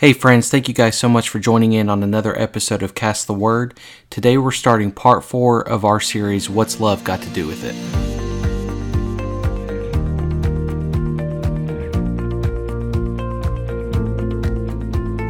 Hey, friends, thank you guys so much for joining in on another episode of Cast the Word. Today we're starting part four of our series, What's Love Got to Do with It?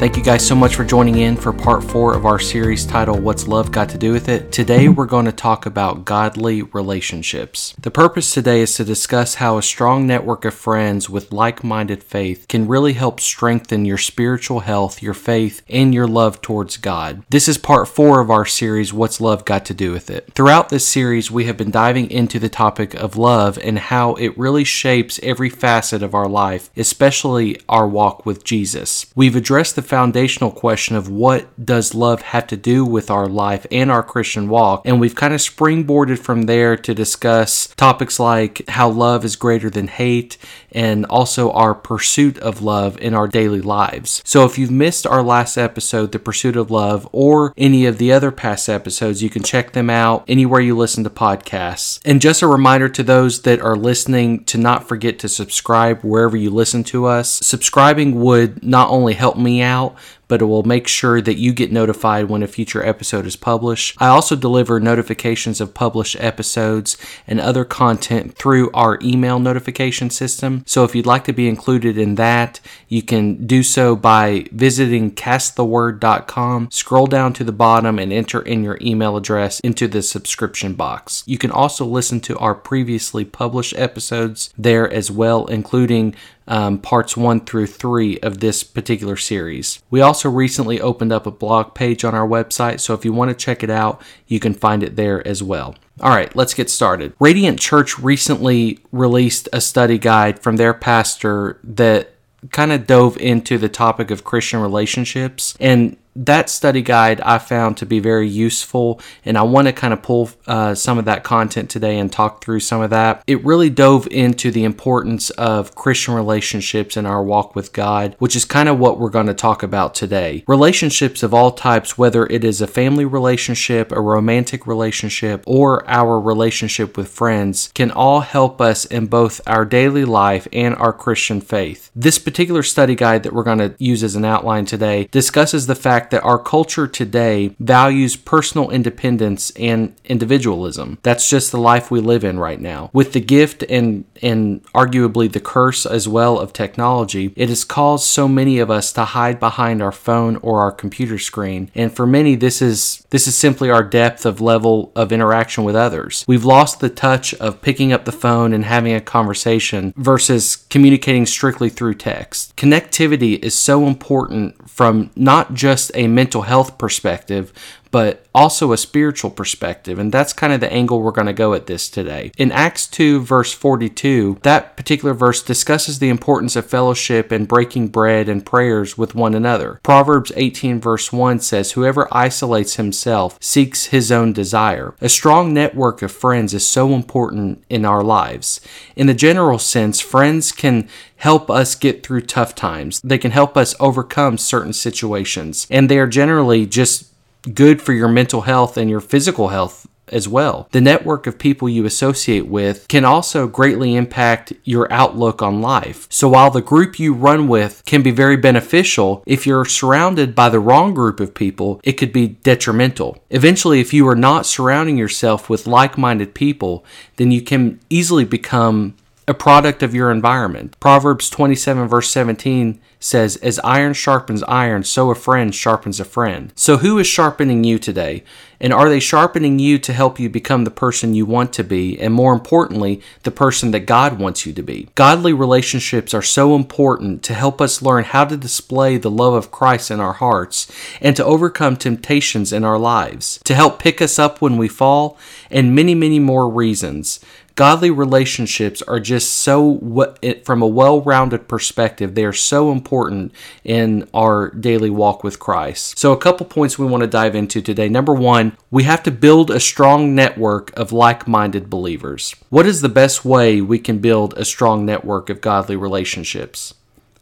Thank you guys so much for joining in for part four of our series titled What's Love Got to Do with It? Today we're going to talk about godly relationships. The purpose today is to discuss how a strong network of friends with like minded faith can really help strengthen your spiritual health, your faith, and your love towards God. This is part four of our series, What's Love Got to Do with It? Throughout this series, we have been diving into the topic of love and how it really shapes every facet of our life, especially our walk with Jesus. We've addressed the foundational question of what does love have to do with our life and our Christian walk. And we've kind of springboarded from there to discuss topics like how love is greater than hate and also our pursuit of love in our daily lives. So if you've missed our last episode, The Pursuit of Love, or any of the other past episodes, you can check them out anywhere you listen to podcasts. And just a reminder to those that are listening to not forget to subscribe wherever you listen to us. Subscribing would not only help me out, but it will make sure that you get notified when a future episode is published. I also deliver notifications of published episodes and other content through our email notification system. So if you'd like to be included in that, you can do so by visiting casttheword.com, scroll down to the bottom, and enter in your email address into the subscription box. You can also listen to our previously published episodes there as well, including um, parts one through three of this particular series. We also recently opened up a blog page on our website, so if you want to check it out, you can find it there as well. All right, let's get started. Radiant Church recently released a study guide from their pastor that kind of dove into the topic of Christian relationships. And that study guide I found to be very useful, and I want to kind of pull uh, some of that content today and talk through some of that. It really dove into the importance of Christian relationships in our walk with God, which is kind of what we're going to talk about today. Relationships of all types, whether it is a family relationship, a romantic relationship, or our relationship with friends, can all help us in both our daily life and our Christian faith. This particular study guide that we're going to use as an outline today discusses the fact fact that our culture today values personal independence and individualism. That's just the life we live in right now. With the gift and and arguably the curse as well of technology, it has caused so many of us to hide behind our phone or our computer screen. And for many this is this is simply our depth of level of interaction with others. We've lost the touch of picking up the phone and having a conversation versus communicating strictly through text. Connectivity is so important from not just a mental health perspective, but also a spiritual perspective. And that's kind of the angle we're going to go at this today. In Acts 2, verse 42, that particular verse discusses the importance of fellowship and breaking bread and prayers with one another. Proverbs 18, verse 1 says, Whoever isolates himself seeks his own desire. A strong network of friends is so important in our lives. In the general sense, friends can help us get through tough times. They can help us overcome certain situations. And they are generally just good for your mental health and your physical health as well. The network of people you associate with can also greatly impact your outlook on life. So while the group you run with can be very beneficial, if you're surrounded by the wrong group of people, it could be detrimental. Eventually, if you are not surrounding yourself with like minded people, then you can easily become a product of your environment. Proverbs 27, verse 17 says, As iron sharpens iron, so a friend sharpens a friend. So, who is sharpening you today? And are they sharpening you to help you become the person you want to be? And more importantly, the person that God wants you to be. Godly relationships are so important to help us learn how to display the love of Christ in our hearts and to overcome temptations in our lives, to help pick us up when we fall, and many, many more reasons. Godly relationships are just so, from a well rounded perspective, they are so important in our daily walk with Christ. So, a couple points we want to dive into today. Number one, we have to build a strong network of like minded believers. What is the best way we can build a strong network of godly relationships?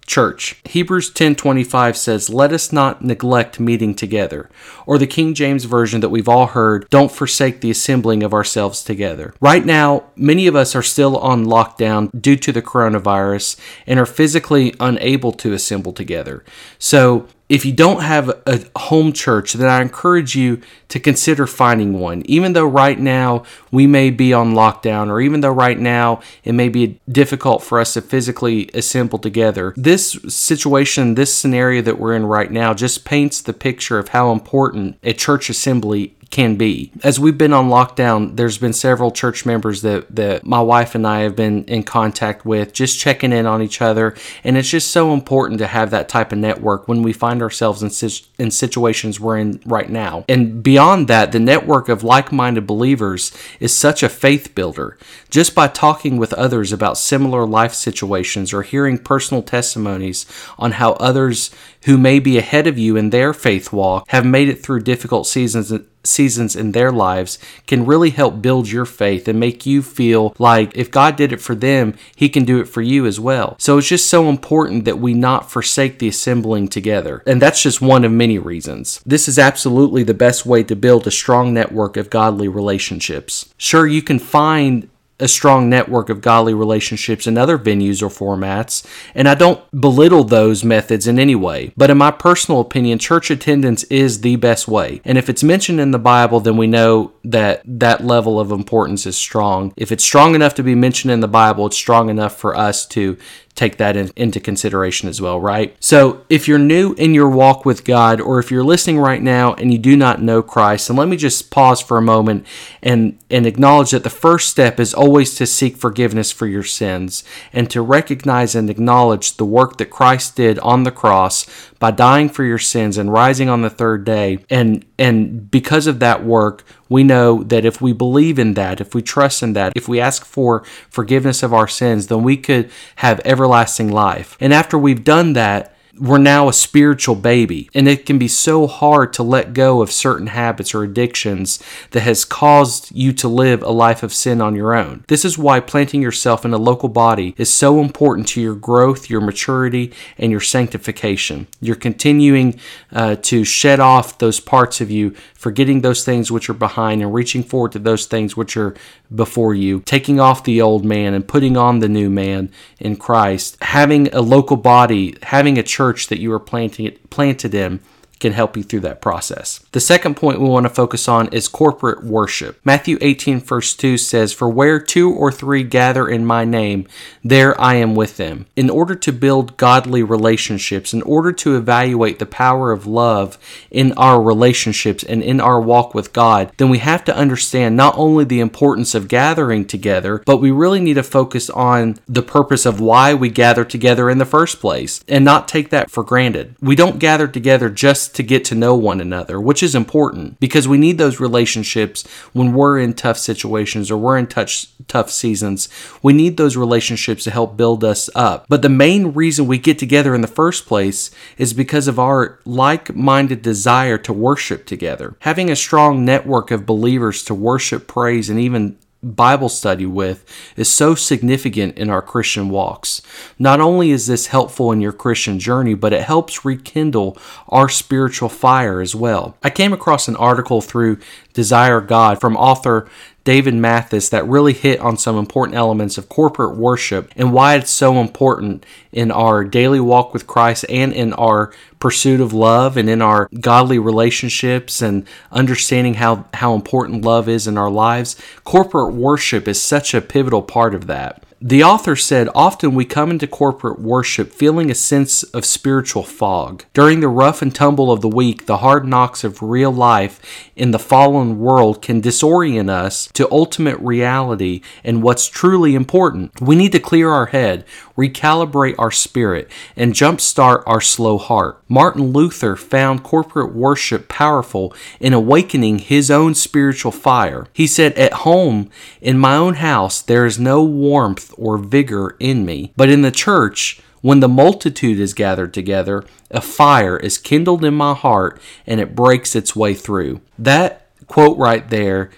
Church. Hebrews 10:25 says, "Let us not neglect meeting together." Or the King James version that we've all heard, "Don't forsake the assembling of ourselves together." Right now, many of us are still on lockdown due to the coronavirus and are physically unable to assemble together. So, if you don't have a home church, then I encourage you to consider finding one. Even though right now we may be on lockdown, or even though right now it may be difficult for us to physically assemble together, this situation, this scenario that we're in right now, just paints the picture of how important a church assembly can be. As we've been on lockdown, there's been several church members that, that my wife and I have been in contact with, just checking in on each other. And it's just so important to have that type of network when we find ourselves in, in situations we're in right now. And beyond that, the network of like minded believers is such a faith builder. Just by talking with others about similar life situations or hearing personal testimonies on how others who may be ahead of you in their faith walk have made it through difficult seasons seasons in their lives can really help build your faith and make you feel like if God did it for them, he can do it for you as well. So it's just so important that we not forsake the assembling together. And that's just one of many reasons. This is absolutely the best way to build a strong network of godly relationships. Sure, you can find a strong network of godly relationships in other venues or formats, and I don't belittle those methods in any way. But in my personal opinion, church attendance is the best way. And if it's mentioned in the Bible, then we know that that level of importance is strong. If it's strong enough to be mentioned in the Bible, it's strong enough for us to take that in, into consideration as well, right? So, if you're new in your walk with God, or if you're listening right now and you do not know Christ, and let me just pause for a moment and, and acknowledge that the first step is always to seek forgiveness for your sins and to recognize and acknowledge the work that Christ did on the cross by dying for your sins and rising on the third day. And, and because of that work, we know that if we believe in that, if we trust in that, if we ask for forgiveness of our sins, then we could have everlasting life. And after we've done that, we're now a spiritual baby and it can be so hard to let go of certain habits or addictions that has caused you to live a life of sin on your own. This is why planting yourself in a local body is so important to your growth, your maturity, and your sanctification. You're continuing uh, to shed off those parts of you, forgetting those things which are behind and reaching forward to those things which are before you, taking off the old man and putting on the new man in Christ, having a local body, having a church that you are planting, it, planted in can help you through that process. The second point we want to focus on is corporate worship. Matthew 18, verse 2 says, For where two or three gather in my name, there I am with them. In order to build godly relationships, in order to evaluate the power of love in our relationships and in our walk with God, then we have to understand not only the importance of gathering together, but we really need to focus on the purpose of why we gather together in the first place and not take that for granted. We don't gather together just to get to know one another, which is important because we need those relationships when we're in tough situations or we're in touch, tough seasons. We need those relationships to help build us up. But the main reason we get together in the first place is because of our like minded desire to worship together. Having a strong network of believers to worship, praise, and even Bible study with is so significant in our Christian walks. Not only is this helpful in your Christian journey, but it helps rekindle our spiritual fire as well. I came across an article through Desiring God from author David Mathis that really hit on some important elements of corporate worship and why it's so important in our daily walk with Christ and in our pursuit of love and in our godly relationships and understanding how, how important love is in our lives. Corporate worship is such a pivotal part of that. The author said, Often we come into corporate worship feeling a sense of spiritual fog. During the rough and tumble of the week, the hard knocks of real life in the fallen world can disorient us to ultimate reality and what's truly important. We need to clear our head, recalibrate our spirit, and jumpstart our slow heart. Martin Luther found corporate worship powerful in awakening his own spiritual fire. He said, At home, in my own house, there is no warmth or vigor in me. But in the church, when the multitude is gathered together, a fire is kindled in my heart and it breaks its way through. That quote right there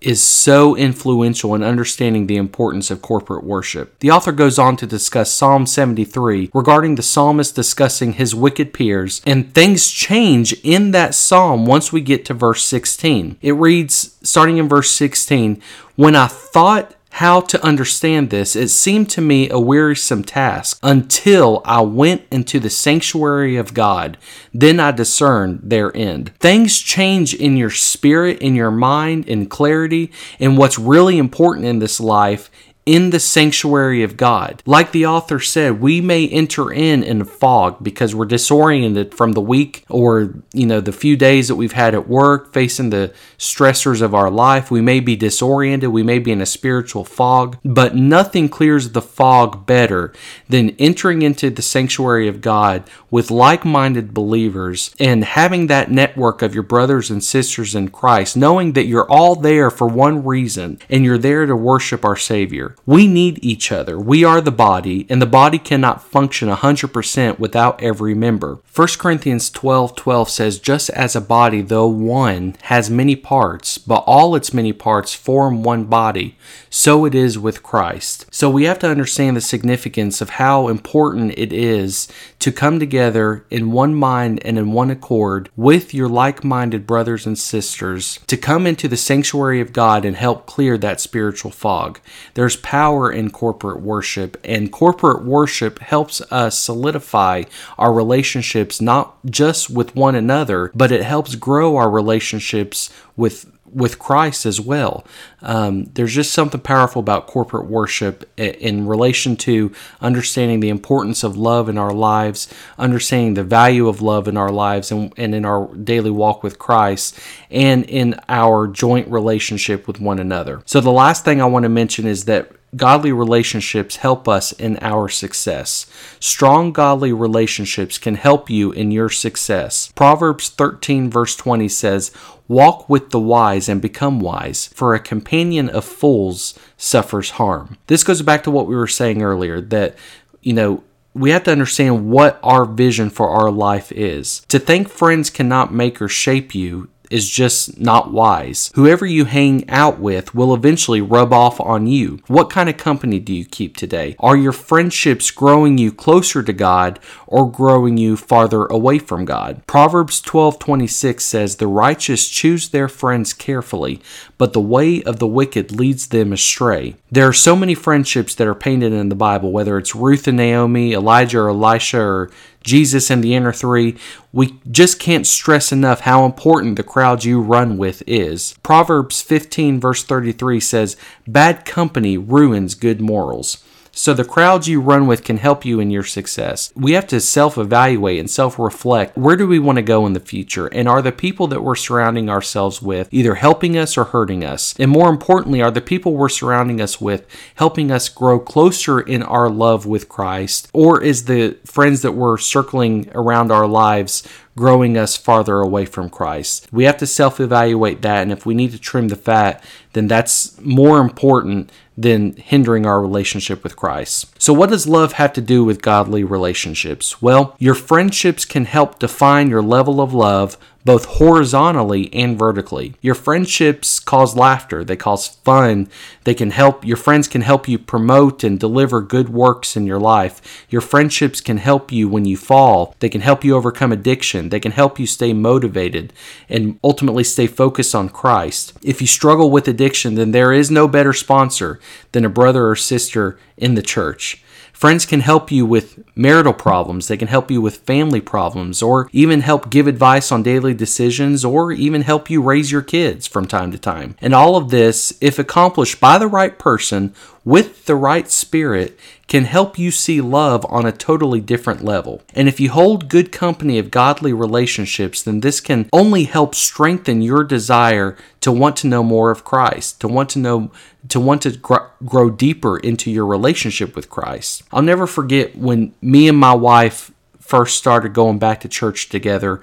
is so influential in understanding the importance of corporate worship. The author goes on to discuss Psalm 73 regarding the psalmist discussing his wicked peers, and things change in that psalm once we get to verse 16. It reads, starting in verse 16, When I thought how to understand this, it seemed to me a wearisome task until I went into the sanctuary of God. Then I discerned their end. Things change in your spirit, in your mind, in clarity, and what's really important in this life in the sanctuary of God. Like the author said, we may enter in in fog because we're disoriented from the week or, you know, the few days that we've had at work, facing the stressors of our life. We may be disoriented, we may be in a spiritual fog, but nothing clears the fog better than entering into the sanctuary of God with like-minded believers and having that network of your brothers and sisters in Christ, knowing that you're all there for one reason and you're there to worship our Savior. We need each other. We are the body, and the body cannot function 100% without every member. 1 Corinthians 12 12 says, Just as a body, though one, has many parts, but all its many parts form one body, so it is with Christ. So we have to understand the significance of how important it is to come together in one mind and in one accord with your like minded brothers and sisters to come into the sanctuary of God and help clear that spiritual fog. There's power in corporate worship, and corporate worship helps us solidify our relationships not just with one another, but it helps grow our relationships with with Christ as well. Um, there's just something powerful about corporate worship in relation to understanding the importance of love in our lives, understanding the value of love in our lives and, and in our daily walk with Christ, and in our joint relationship with one another. So, the last thing I want to mention is that Godly relationships help us in our success. Strong godly relationships can help you in your success. Proverbs 13, verse 20 says, Walk with the wise and become wise, for a companion of fools suffers harm. This goes back to what we were saying earlier that, you know, we have to understand what our vision for our life is. To think friends cannot make or shape you is just not wise. Whoever you hang out with will eventually rub off on you. What kind of company do you keep today? Are your friendships growing you closer to God or growing you farther away from God? Proverbs 12:26 says, "The righteous choose their friends carefully, but the way of the wicked leads them astray." There are so many friendships that are painted in the Bible, whether it's Ruth and Naomi, Elijah or Elisha or Jesus and the inner three, we just can't stress enough how important the crowd you run with is. Proverbs 15, verse 33 says, Bad company ruins good morals. So the crowds you run with can help you in your success. We have to self evaluate and self reflect. Where do we want to go in the future? And are the people that we're surrounding ourselves with either helping us or hurting us? And more importantly, are the people we're surrounding us with helping us grow closer in our love with Christ? Or is the friends that we're circling around our lives growing us farther away from Christ. We have to self evaluate that, and if we need to trim the fat, then that's more important than hindering our relationship with Christ. So, what does love have to do with godly relationships? Well, your friendships can help define your level of love both horizontally and vertically. Your friendships cause laughter, they cause fun, they can help, your friends can help you promote and deliver good works in your life. Your friendships can help you when you fall, they can help you overcome addiction, they can help you stay motivated and ultimately stay focused on Christ. If you struggle with addiction, then there is no better sponsor than a brother or sister in the church. Friends can help you with marital problems, they can help you with family problems, or even help give advice on daily decisions, or even help you raise your kids from time to time. And all of this, if accomplished by the right person with the right spirit, can help you see love on a totally different level. And if you hold good company of godly relationships, then this can only help strengthen your desire to want to know more of Christ, to want to know to want to gr- grow deeper into your relationship with Christ. I'll never forget when me and my wife first started going back to church together.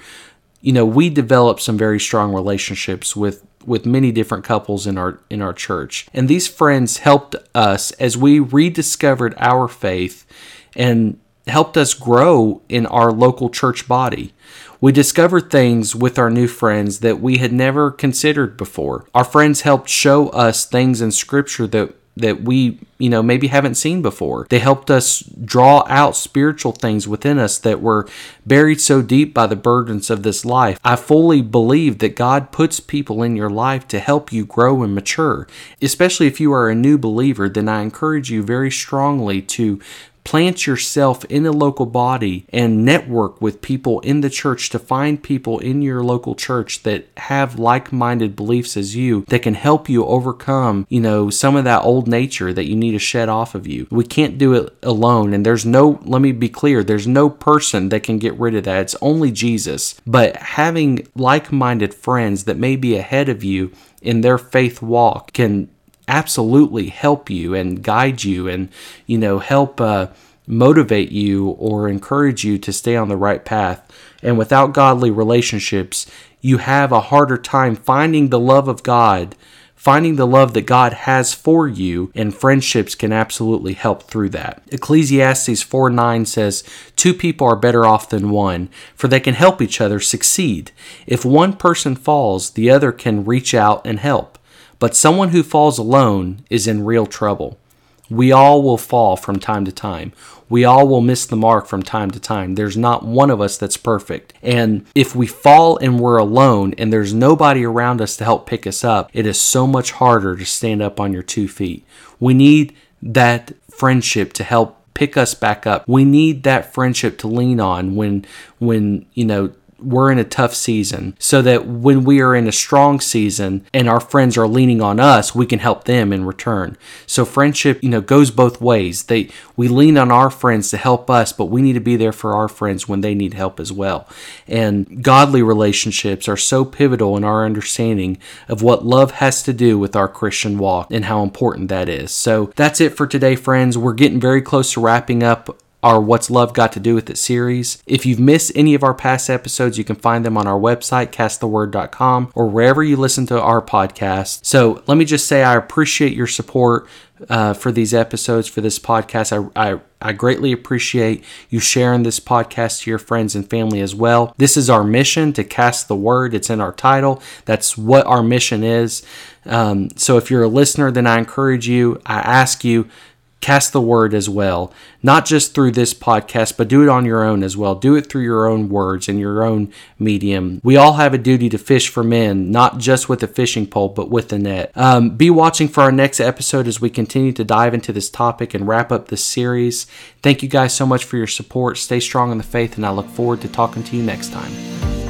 You know, we developed some very strong relationships with with many different couples in our in our church. And these friends helped us as we rediscovered our faith and helped us grow in our local church body. We discovered things with our new friends that we had never considered before. Our friends helped show us things in scripture that that we you know maybe haven't seen before. They helped us draw out spiritual things within us that were buried so deep by the burdens of this life. I fully believe that god puts people in your life to help you grow and mature. Especially if you are a new believer then i encourage you very strongly to Plant yourself in a local body and network with people in the church to find people in your local church that have like minded beliefs as you that can help you overcome, you know, some of that old nature that you need to shed off of you. We can't do it alone. And there's no, let me be clear, there's no person that can get rid of that. It's only Jesus. But having like minded friends that may be ahead of you in their faith walk can absolutely help you and guide you and you know help uh, motivate you or encourage you to stay on the right path. And without godly relationships you have a harder time finding the love of god finding the love that god has for you and friendships can absolutely help through that. Ecclesiastes 4 9 says two people are better off than one for they can help each other succeed. If one person falls the other can reach out and help but someone who falls alone is in real trouble. We all will fall from time to time. We all will miss the mark from time to time. There's not one of us that's perfect. And if we fall and we're alone and there's nobody around us to help pick us up, it is so much harder to stand up on your two feet. We need that friendship to help pick us back up. We need that friendship to lean on when when, you know, we're in a tough season so that when we are in a strong season and our friends are leaning on us we can help them in return. So friendship you know goes both ways. They we lean on our friends to help us but we need to be there for our friends when they need help as well. And godly relationships are so pivotal in our understanding of what love has to do with our christian walk and how important that is. So that's it for today friends. We're getting very close to wrapping up our What's Love Got to Do with It series. If you've missed any of our past episodes, you can find them on our website, casttheword.com, or wherever you listen to our podcast. So let me just say I appreciate your support uh, for these episodes, for this podcast. I, I, I greatly appreciate you sharing this podcast to your friends and family as well. This is our mission to cast the word, it's in our title. That's what our mission is. Um, so if you're a listener, then I encourage you, I ask you, cast the word as well, not just through this podcast, but do it on your own as well. Do it through your own words and your own medium. We all have a duty to fish for men, not just with a fishing pole, but with a net. Um, be watching for our next episode as we continue to dive into this topic and wrap up this series. Thank you guys so much for your support. Stay strong in the faith, and I look forward to talking to you next time.